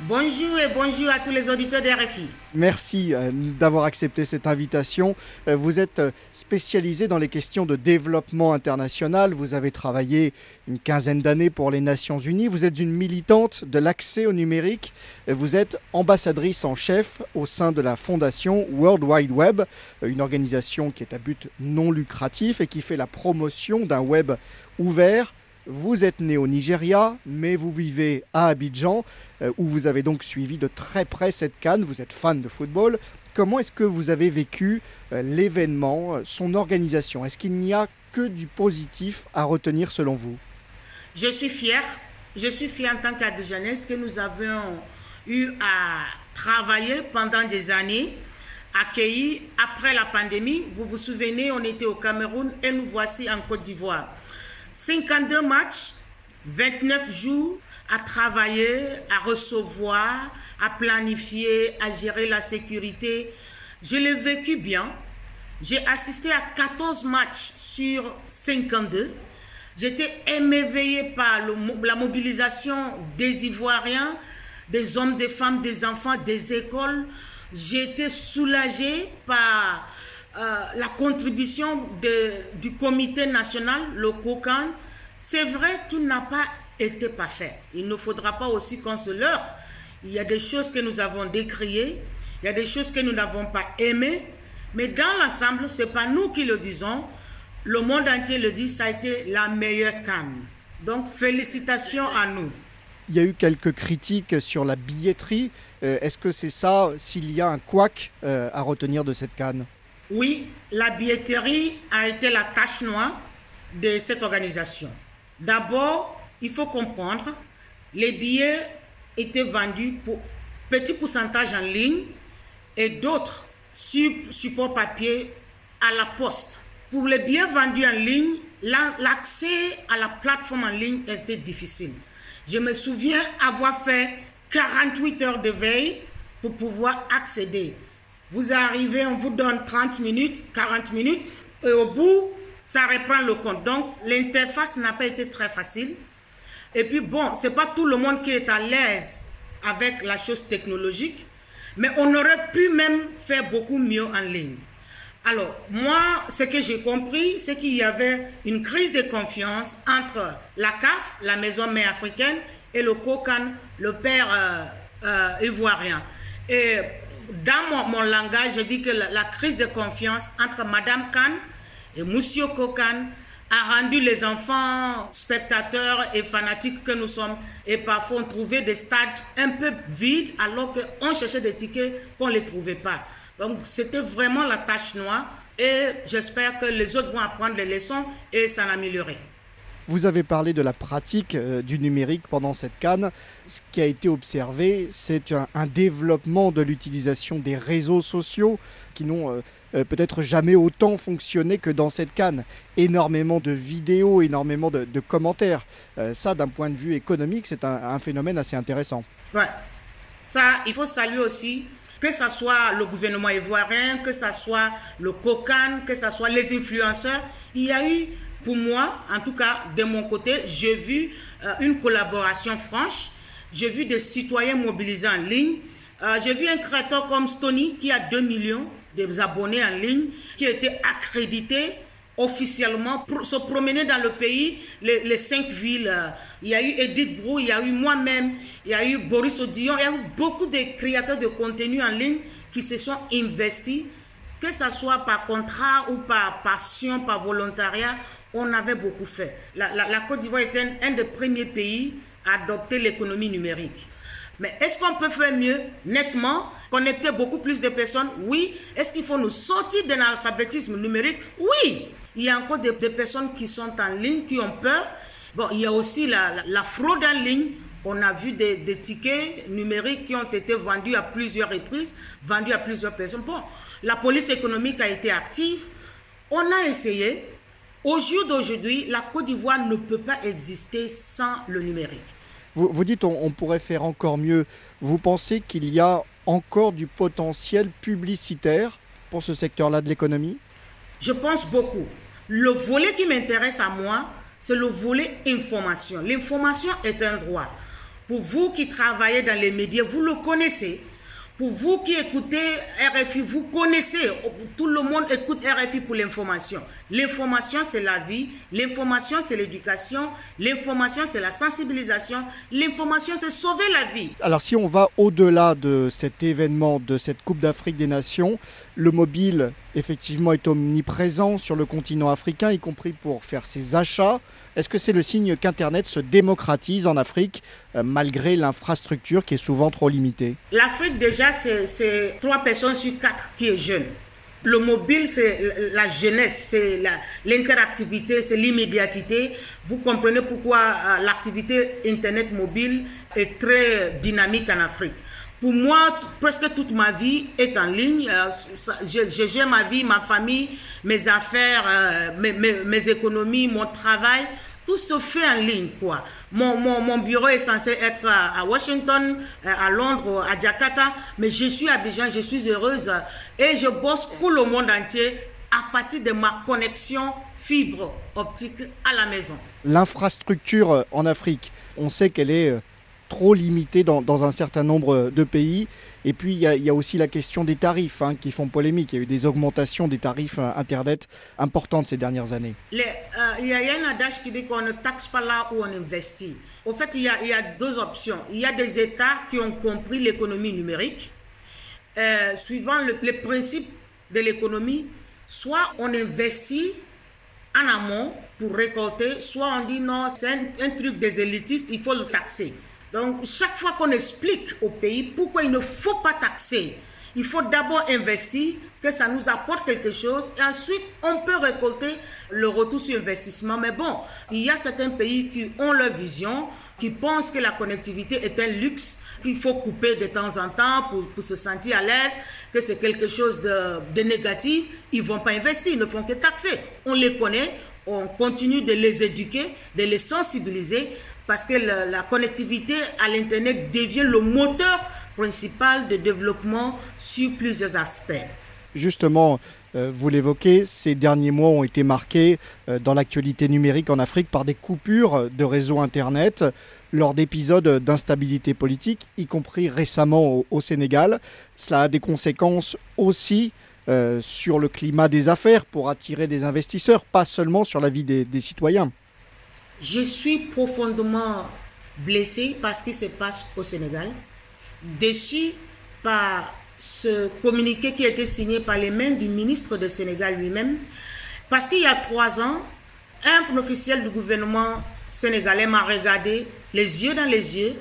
Bonjour et bonjour à tous les auditeurs d'RFI. Merci euh, d'avoir accepté cette invitation. Euh, vous êtes euh, spécialisé dans les questions de développement international. Vous avez travaillé une quinzaine d'années pour les Nations Unies. Vous êtes une militante de l'accès au numérique. Vous êtes ambassadrice en chef au sein de la fondation World Wide Web, une organisation qui est à but non lucratif et qui fait la promotion d'un web ouvert vous êtes né au Nigeria, mais vous vivez à Abidjan, euh, où vous avez donc suivi de très près cette canne. Vous êtes fan de football. Comment est-ce que vous avez vécu euh, l'événement, euh, son organisation? Est-ce qu'il n'y a que du positif à retenir selon vous? Je suis fier. Je suis fier en tant qu'Abidjanaise que nous avons eu à travailler pendant des années accueillis après la pandémie. Vous vous souvenez, on était au Cameroun et nous voici en Côte d'Ivoire. 52 matchs, 29 jours à travailler, à recevoir, à planifier, à gérer la sécurité. Je l'ai vécu bien. J'ai assisté à 14 matchs sur 52. J'étais émerveillé par la mobilisation des Ivoiriens, des hommes, des femmes, des enfants, des écoles. J'ai été soulagé par euh, la contribution du comité national, le COCAN, c'est vrai, tout n'a pas été parfait. Il ne faudra pas aussi qu'on se leurre. Il y a des choses que nous avons décriées, il y a des choses que nous n'avons pas aimées, mais dans l'ensemble, ce n'est pas nous qui le disons, le monde entier le dit, ça a été la meilleure canne. Donc félicitations à nous. Il y a eu quelques critiques sur la billetterie. Euh, est-ce que c'est ça, s'il y a un couac euh, à retenir de cette canne? Oui, la billetterie a été la cache noire de cette organisation. D'abord, il faut comprendre, les billets étaient vendus pour petit pourcentage en ligne et d'autres sur support papier à la poste. Pour les billets vendus en ligne, l'accès à la plateforme en ligne était difficile. Je me souviens avoir fait 48 heures de veille pour pouvoir accéder. Vous arrivez, on vous donne 30 minutes, 40 minutes, et au bout, ça reprend le compte. Donc, l'interface n'a pas été très facile. Et puis, bon, c'est pas tout le monde qui est à l'aise avec la chose technologique, mais on aurait pu même faire beaucoup mieux en ligne. Alors, moi, ce que j'ai compris, c'est qu'il y avait une crise de confiance entre la CAF, la maison mère africaine, et le COCAN, le père euh, euh, ivoirien. Et dans mon, langage, je dis que la, crise de confiance entre Madame Khan et Monsieur Kokan a rendu les enfants spectateurs et fanatiques que nous sommes et parfois on trouvait des stades un peu vides alors qu'on cherchait des tickets qu'on ne les trouvait pas. Donc c'était vraiment la tâche noire et j'espère que les autres vont apprendre les leçons et s'en améliorer. Vous avez parlé de la pratique euh, du numérique pendant cette canne. Ce qui a été observé, c'est un, développement de l'utilisation des réseaux sociaux qui n'ont euh, euh, peut-être jamais autant fonctionné que dans cette canne. Énormément de vidéos, énormément de, commentaires. ça, d'un point de vue économique, c'est un, phénomène assez intéressant. Ouais. Ça, il faut saluer aussi que ce soit le gouvernement ivoirien, que ce soit le COCAN, que ce soit les influenceurs, il y a eu pour moi, en tout cas, de mon côté, j'ai vu euh, une collaboration franche. J'ai vu des citoyens mobilisés en ligne. Euh, j'ai vu un créateur comme Stony qui a 2 millions d'abonnés en ligne, qui a été accrédité officiellement pour se promener dans le pays, les, cinq villes. Il y a eu Edith Brou, il y a eu moi-même, il y a eu Boris Odillon, il y a eu beaucoup de créateurs de contenu en ligne qui se sont investis, que ce soit par contrat ou par passion, par volontariat, on avait beaucoup fait. La, Côte d'Ivoire était un, des premiers pays à adopter l'économie numérique. Mais est-ce qu'on peut faire mieux? Nettement, connecter beaucoup plus de personnes? Oui. Est-ce qu'il faut nous sortir de l'alphabétisme numérique? Oui. Il y a encore des, personnes qui sont en ligne, qui ont peur. Bon, il y a aussi la, fraude en ligne. On a vu des, des, tickets numériques qui ont été vendus à plusieurs reprises, vendus à plusieurs personnes. Bon, la police économique a été active. On a essayé, au jour d'aujourd'hui, la Côte d'Ivoire ne peut pas exister sans le numérique. Vous, dites on, on pourrait faire encore mieux. Vous pensez qu'il y a encore du potentiel publicitaire pour ce secteur-là de l'économie? Je pense beaucoup. Le volet qui m'intéresse à moi, c'est le volet information. L'information est un droit. Pour vous qui travaillez dans les médias, vous le connaissez. Pour vous qui écoutez RFI, vous connaissez, tout le monde écoute RFI pour l'information. L'information, c'est la vie. L'information, c'est l'éducation. L'information, c'est la sensibilisation. L'information, c'est sauver la vie. Alors si on va au-delà de cet événement, de cette Coupe d'Afrique des Nations, le mobile, effectivement, est omniprésent sur le continent africain, y compris pour faire ses achats. Est-ce que c'est le signe qu'Internet se démocratise en Afrique euh, malgré l'infrastructure qui est souvent trop limitée? L'Afrique déjà, c'est trois personnes sur quatre qui est jeune. Le mobile, c'est la jeunesse, c'est l'interactivité, c'est l'immédiatité. Vous comprenez pourquoi euh, l'activité Internet mobile est très dynamique en Afrique. Pour moi, presque toute ma vie est en ligne. Euh, je, gère ma vie, ma famille, mes affaires, euh, mes, économies, mon travail. Tout se fait en ligne, quoi. Mon, mon, bureau est censé être à, Washington, euh, à Londres, à Jakarta, mais je suis à Abidjan, je suis heureuse et je bosse pour le monde entier à partir de ma connexion fibre optique à la maison. L'infrastructure en Afrique, on sait qu'elle est trop limité dans, un certain nombre de pays. Et puis, il y, a, aussi la question des tarifs hein, qui font polémique. Il y a eu des augmentations des tarifs euh, Internet importantes ces dernières années. Euh, il y, a un adage qui dit qu'on ne taxe pas là où on investit. Au fait, il y, a, deux options. Il y a des États qui ont compris l'économie numérique. Euh, suivant le, les principes de l'économie, soit on investit en amont pour récolter, soit on dit non, c'est un truc des élitistes, il faut le taxer. Donc, chaque fois qu'on explique au pays pourquoi il ne faut pas taxer, il faut d'abord investir, que ça nous apporte quelque chose, et ensuite on peut récolter le retour sur investissement. Mais bon, il y a certains pays qui ont leur vision, qui pensent que la connectivité est un luxe, qu'il faut couper de temps en temps pour, se sentir à l'aise, que c'est quelque chose de, de négatif. Ils vont pas investir, ils ne font que taxer. On les connaît, on continue de les éduquer, de les sensibiliser parce que la, connectivité à l'Internet devient le moteur principal de développement sur plusieurs aspects. Justement, Euh, vous l'évoquez, ces derniers mois ont été marqués euh, dans l'actualité numérique en Afrique par des coupures de réseaux Internet lors d'épisodes d'instabilité politique, y compris récemment au, Sénégal. Cela a des conséquences aussi euh, sur le climat des affaires pour attirer des investisseurs, pas seulement sur la vie des, des citoyens. Je suis profondément blessé par ce qui se passe au Sénégal, déçu par ce communiqué qui a été signé par les mains du ministre du Sénégal lui-même, parce qu'il y a trois ans, un officiel du gouvernement sénégalais m'a regardé les yeux dans les yeux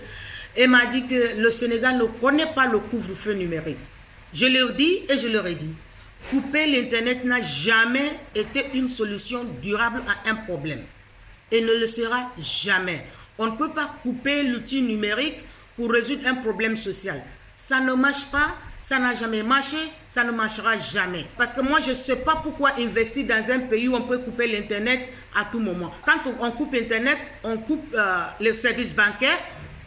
et m'a dit que le Sénégal ne connaît pas le couvre-feu numérique. Je leur dis et je leur ai dit, couper l'Internet n'a jamais été une solution durable à un problème et ne le sera jamais. On ne peut pas couper l'outil numérique pour résoudre un problème social. Ça ne marche pas, ça n'a jamais marché, ça ne marchera jamais. Parce que moi, je ne sais pas pourquoi investir dans un pays où on peut couper l'Internet à tout moment. Quand on coupe Internet, on coupe euh, les services bancaires,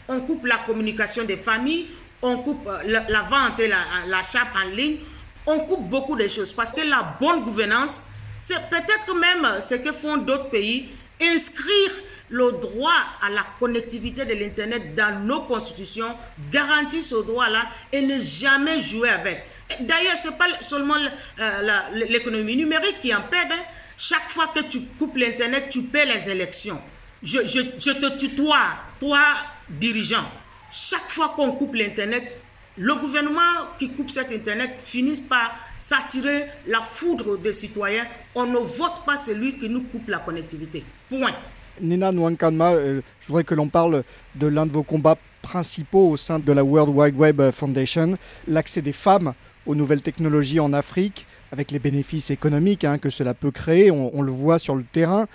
on coupe la communication des familles, on coupe euh, la, vente et l'achat en ligne, on coupe beaucoup de choses. Parce que la bonne gouvernance, c'est peut-être même ce que font d'autres pays inscrire le droit à la connectivité de l'Internet dans nos constitutions, garantir ce droit-là et ne jamais jouer avec. D'ailleurs, ce n'est pas seulement euh, l'économie numérique qui en perd. Hein. Chaque fois que tu coupes l'Internet, tu perds les élections. Je, je te tutoie, toi, dirigeant. Chaque fois qu'on coupe l'Internet, le gouvernement qui coupe cet Internet finit par s'attirer la foudre des citoyens. On ne vote pas celui qui nous coupe la connectivité. Point. Nina Nwankanma, euh, je voudrais que l'on parle de l'un de vos combats principaux au sein de la World Wide Web Foundation, l'accès des femmes aux nouvelles technologies en Afrique, avec les bénéfices économiques hein, que cela peut créer, on, le voit sur le terrain.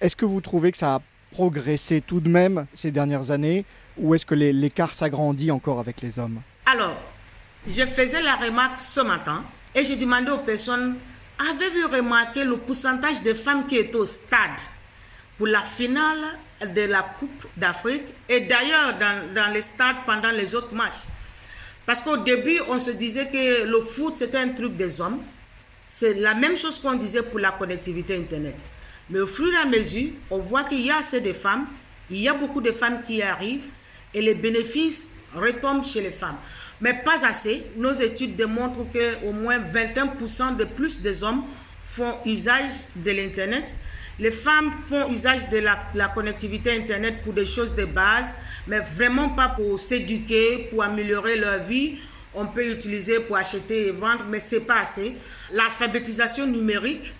Est-ce que vous trouvez que ça a progressé tout de même ces dernières années, ou est-ce que l'écart s'agrandit encore avec les hommes? Alors, je faisais la remarque ce matin et j'ai demandé aux personnes, avez-vous remarqué le pourcentage de femmes qui étaient au stade? Pour la finale de la Coupe d'Afrique et d'ailleurs dans, les stades pendant les autres matchs Parce qu'au début, on se disait que le foot, c'était un truc des hommes. C'est la même chose qu'on disait pour la connectivité Internet. Mais au fur et à mesure, on voit qu'il y a assez de femmes, il y a beaucoup de femmes qui arrivent et les bénéfices retombent chez les femmes. Mais pas assez. Nos études démontrent qu'au moins 21% de plus des hommes font usage de l'Internet. Les femmes font usage de la, connectivité Internet pour des choses de base, mais vraiment pas pour s'éduquer, pour améliorer leur vie. On peut utiliser pour acheter et vendre, mais c'est pas assez. L'alphabétisation numérique,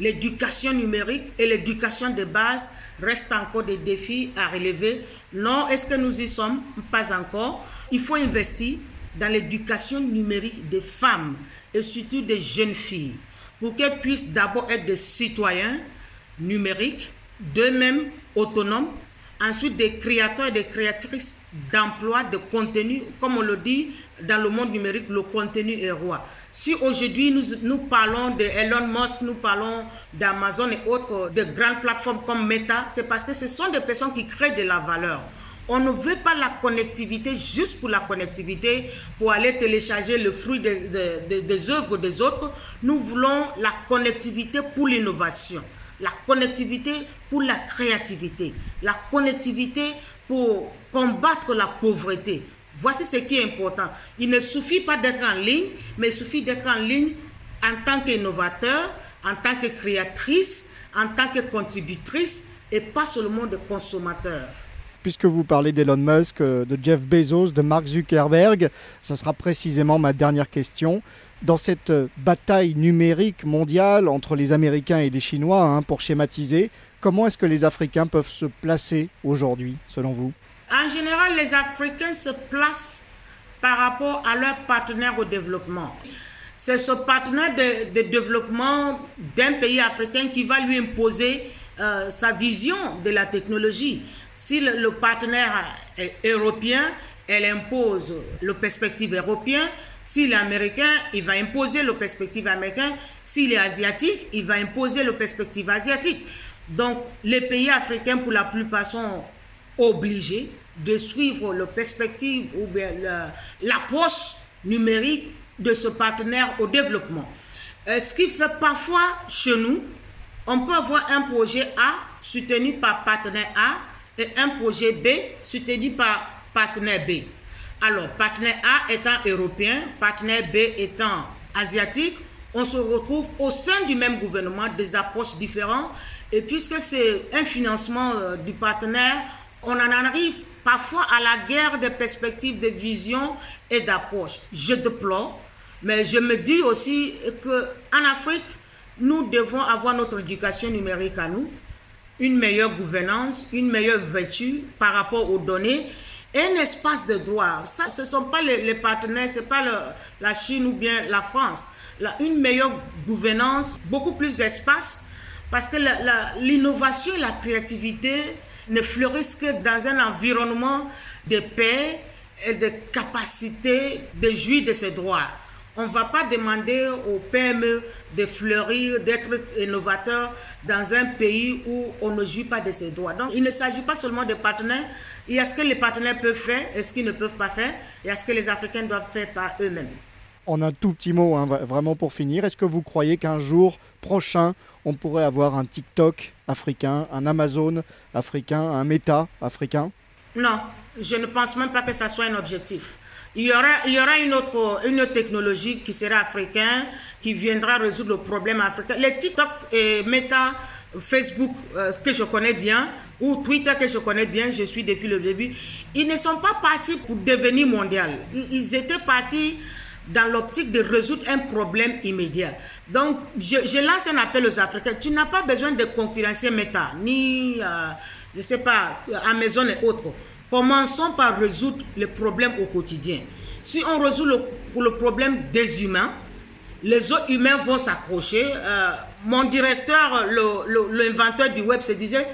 l'éducation numérique et l'éducation de base restent encore des défis à relever. Non, est-ce que nous y sommes? Pas encore. Il faut investir dans l'éducation numérique des femmes et surtout des jeunes filles pour qu'elles puissent d'abord être des citoyens numériques, d'eux-mêmes autonomes, ensuite des créateurs et des créatrices d'emplois, de contenu. Comme on le dit dans le monde numérique, le contenu est roi. Si aujourd'hui nous, nous parlons de Elon Musk, nous parlons d'Amazon et autres, de grandes plateformes comme Meta, c'est parce que ce sont des personnes qui créent de la valeur. On ne veut pas la connectivité juste pour la connectivité, pour aller télécharger le fruit des, œuvres des autres. Nous voulons la connectivité pour l'innovation, la connectivité pour la créativité, la connectivité pour combattre la pauvreté. Voici ce qui est important. Il ne suffit pas d'être en ligne, mais il suffit d'être en ligne en tant qu'innovateur, en tant que créatrice, en tant que contributrice et pas seulement de consommateur puisque vous parlez d'Elon Musk, euh, de Jeff Bezos, de Mark Zuckerberg, ça sera précisément ma dernière question. Dans cette bataille numérique mondiale entre les Américains et les Chinois, hein, pour schématiser, comment est-ce que les Africains peuvent se placer aujourd'hui, selon vous? En général, les Africains se placent par rapport à leurs partenaires au développement. C'est ce partenaire de, développement d'un pays africain qui va lui imposer euh, sa vision de la technologie. Si le, partenaire est européen, elle impose le perspective européen. S'il est américain, il va imposer le perspective américain. S'il est asiatique, il va imposer le perspective asiatique. Donc, les pays africains, pour la plupart, sont obligés de suivre le perspective ou bien l'approche numérique de ce partenaire au développement. Euh, ce qui fait parfois chez nous, on peut avoir un projet A soutenu par partenaire A et un projet B soutenu par partenaire B. Alors, partenaire A étant européen, partenaire B étant asiatique, on se retrouve au sein du même gouvernement, des approches différentes. Et puisque c'est un financement euh, du partenaire, on en arrive parfois à la guerre des perspectives, de vision et d'approche. Je déplore, mais je me dis aussi qu'en Afrique, nous devons avoir notre éducation numérique à nous, une meilleure gouvernance, une meilleure vertu par rapport aux données un espace de droit. Ça, ce ne sont pas les, partenaires, ce n'est pas la Chine ou bien la France. une meilleure gouvernance, beaucoup plus d'espace, parce que l'innovation et la créativité ne fleurissent que dans un environnement de paix et de capacité de jouir de ses droits. On ne va pas demander aux PME de fleurir, d'être innovateurs dans un pays où on ne jouit pas de ses droits. Donc, il ne s'agit pas seulement de partenaires. Il y a ce que les partenaires peuvent faire et ce qu'ils ne peuvent pas faire. Il y a ce que les Africains doivent faire par eux-mêmes. On a un tout petit mot, hein, vraiment pour finir. Est-ce que vous croyez qu'un jour prochain, on pourrait avoir un TikTok africain, un Amazon africain, un Meta africain? Non, je ne pense même pas que ça soit un objectif. Il y aura, une, autre, une technologie qui sera africaine, qui viendra résoudre le problème africain. Les TikTok et Meta, Facebook, euh, que je connais bien, ou Twitter que je connais bien, je suis depuis le début, ils ne sont pas partis pour devenir mondial. Ils, étaient partis dans l'optique de résoudre un problème immédiat. Donc, je, je, lance un appel aux Africains. Tu n'as pas besoin de concurrencer Meta, ni, euh, je sais pas, Amazon et autres. Commençons par résoudre les problèmes au quotidien? Si on résout le, problème des humains, les autres humains vont s'accrocher. Euh, mon directeur, l'inventeur du web, se disait,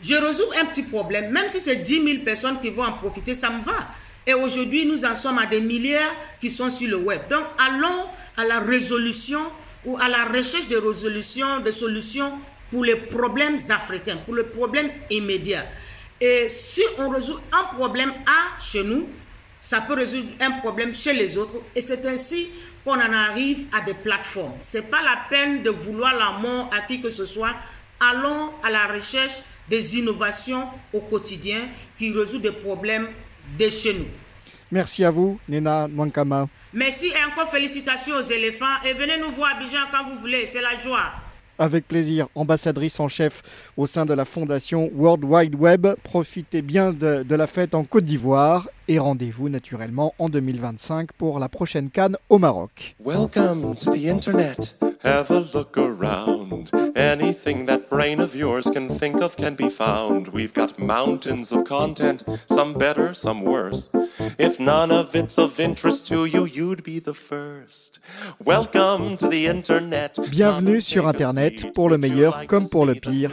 je résous un petit problème, même si c'est 10 000 personnes qui vont en profiter, ça me va. Et aujourd'hui, nous en sommes à des milliards qui sont sur le web. Donc, allons à la résolution ou à la recherche de résolution, de solutions pour les problèmes africains, pour les problèmes immédiats. Et si on résout un problème A chez nous, ça peut résoudre un problème chez les autres. Et c'est ainsi qu'on en arrive à des plateformes. Ce n'est pas la peine de vouloir la mort à qui que ce soit. Allons à la recherche des innovations au quotidien qui résout des problèmes de chez nous. Merci à vous, Nena Mwankama. Merci et encore félicitations aux éléphants. Et venez nous voir à Bijan quand vous voulez, c'est la joie. Avec plaisir, ambassadrice en chef au sein de la fondation World Wide Web. Profitez bien de, la fête en Côte d'Ivoire et rendez-vous naturellement en 2025 pour la prochaine Cannes au Maroc. Welcome to the internet. Have a look around. Anything that brain of yours can think of can be found. We've got mountains of content, some better, some worse. If none of it's of interest to you, you'd be the first. Welcome to the internet. Bienvenue sur Internet, pour le meilleur comme pour le pire?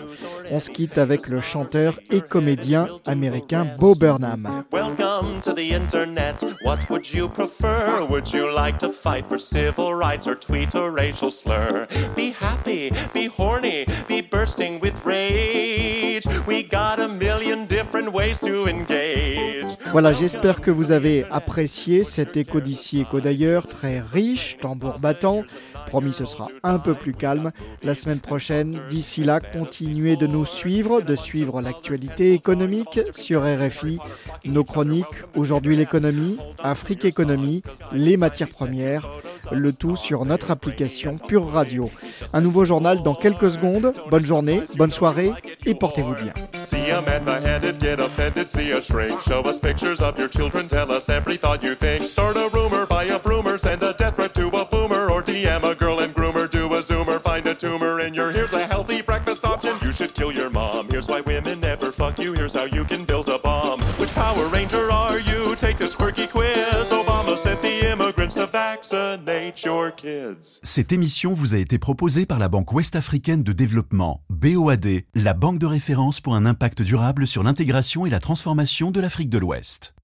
On se quitte avec le chanteur et comédien américain Bo Burnham. Welcome to the internet. What would you prefer? Would you like to fight for civil rights or tweet a racial slur? Be happy, be horny, be bursting with rage. We got a million different ways to engage. Voilà, j'espère que vous avez apprécié cet écho d'ici, écho d'ailleurs, très riche, tambour battant. Promis, ce sera un peu plus calme la semaine prochaine. D'ici là, continuez de nous suivre, de suivre l'actualité économique sur RFI, nos chroniques, aujourd'hui l'économie, Afrique économie, les matières premières, le tout sur notre application Pure Radio. Un nouveau journal dans quelques secondes. Bonne journée, bonne soirée et portez-vous bien. DM a girl and groomer, do a zoomer, find a tumor in your here's a healthy breakfast option. You should kill your mom. Here's why women never fuck you. Here's how you can build a bomb. Which Power Ranger are you? Take this quirky quiz. Obama sent the immigrants to vaccinate your kids. Cette émission vous a été proposée par la Banque Ouest-Africaine de Développement, BOAD, la banque de référence pour un impact durable sur l'intégration et la transformation de l'Afrique de l'Ouest.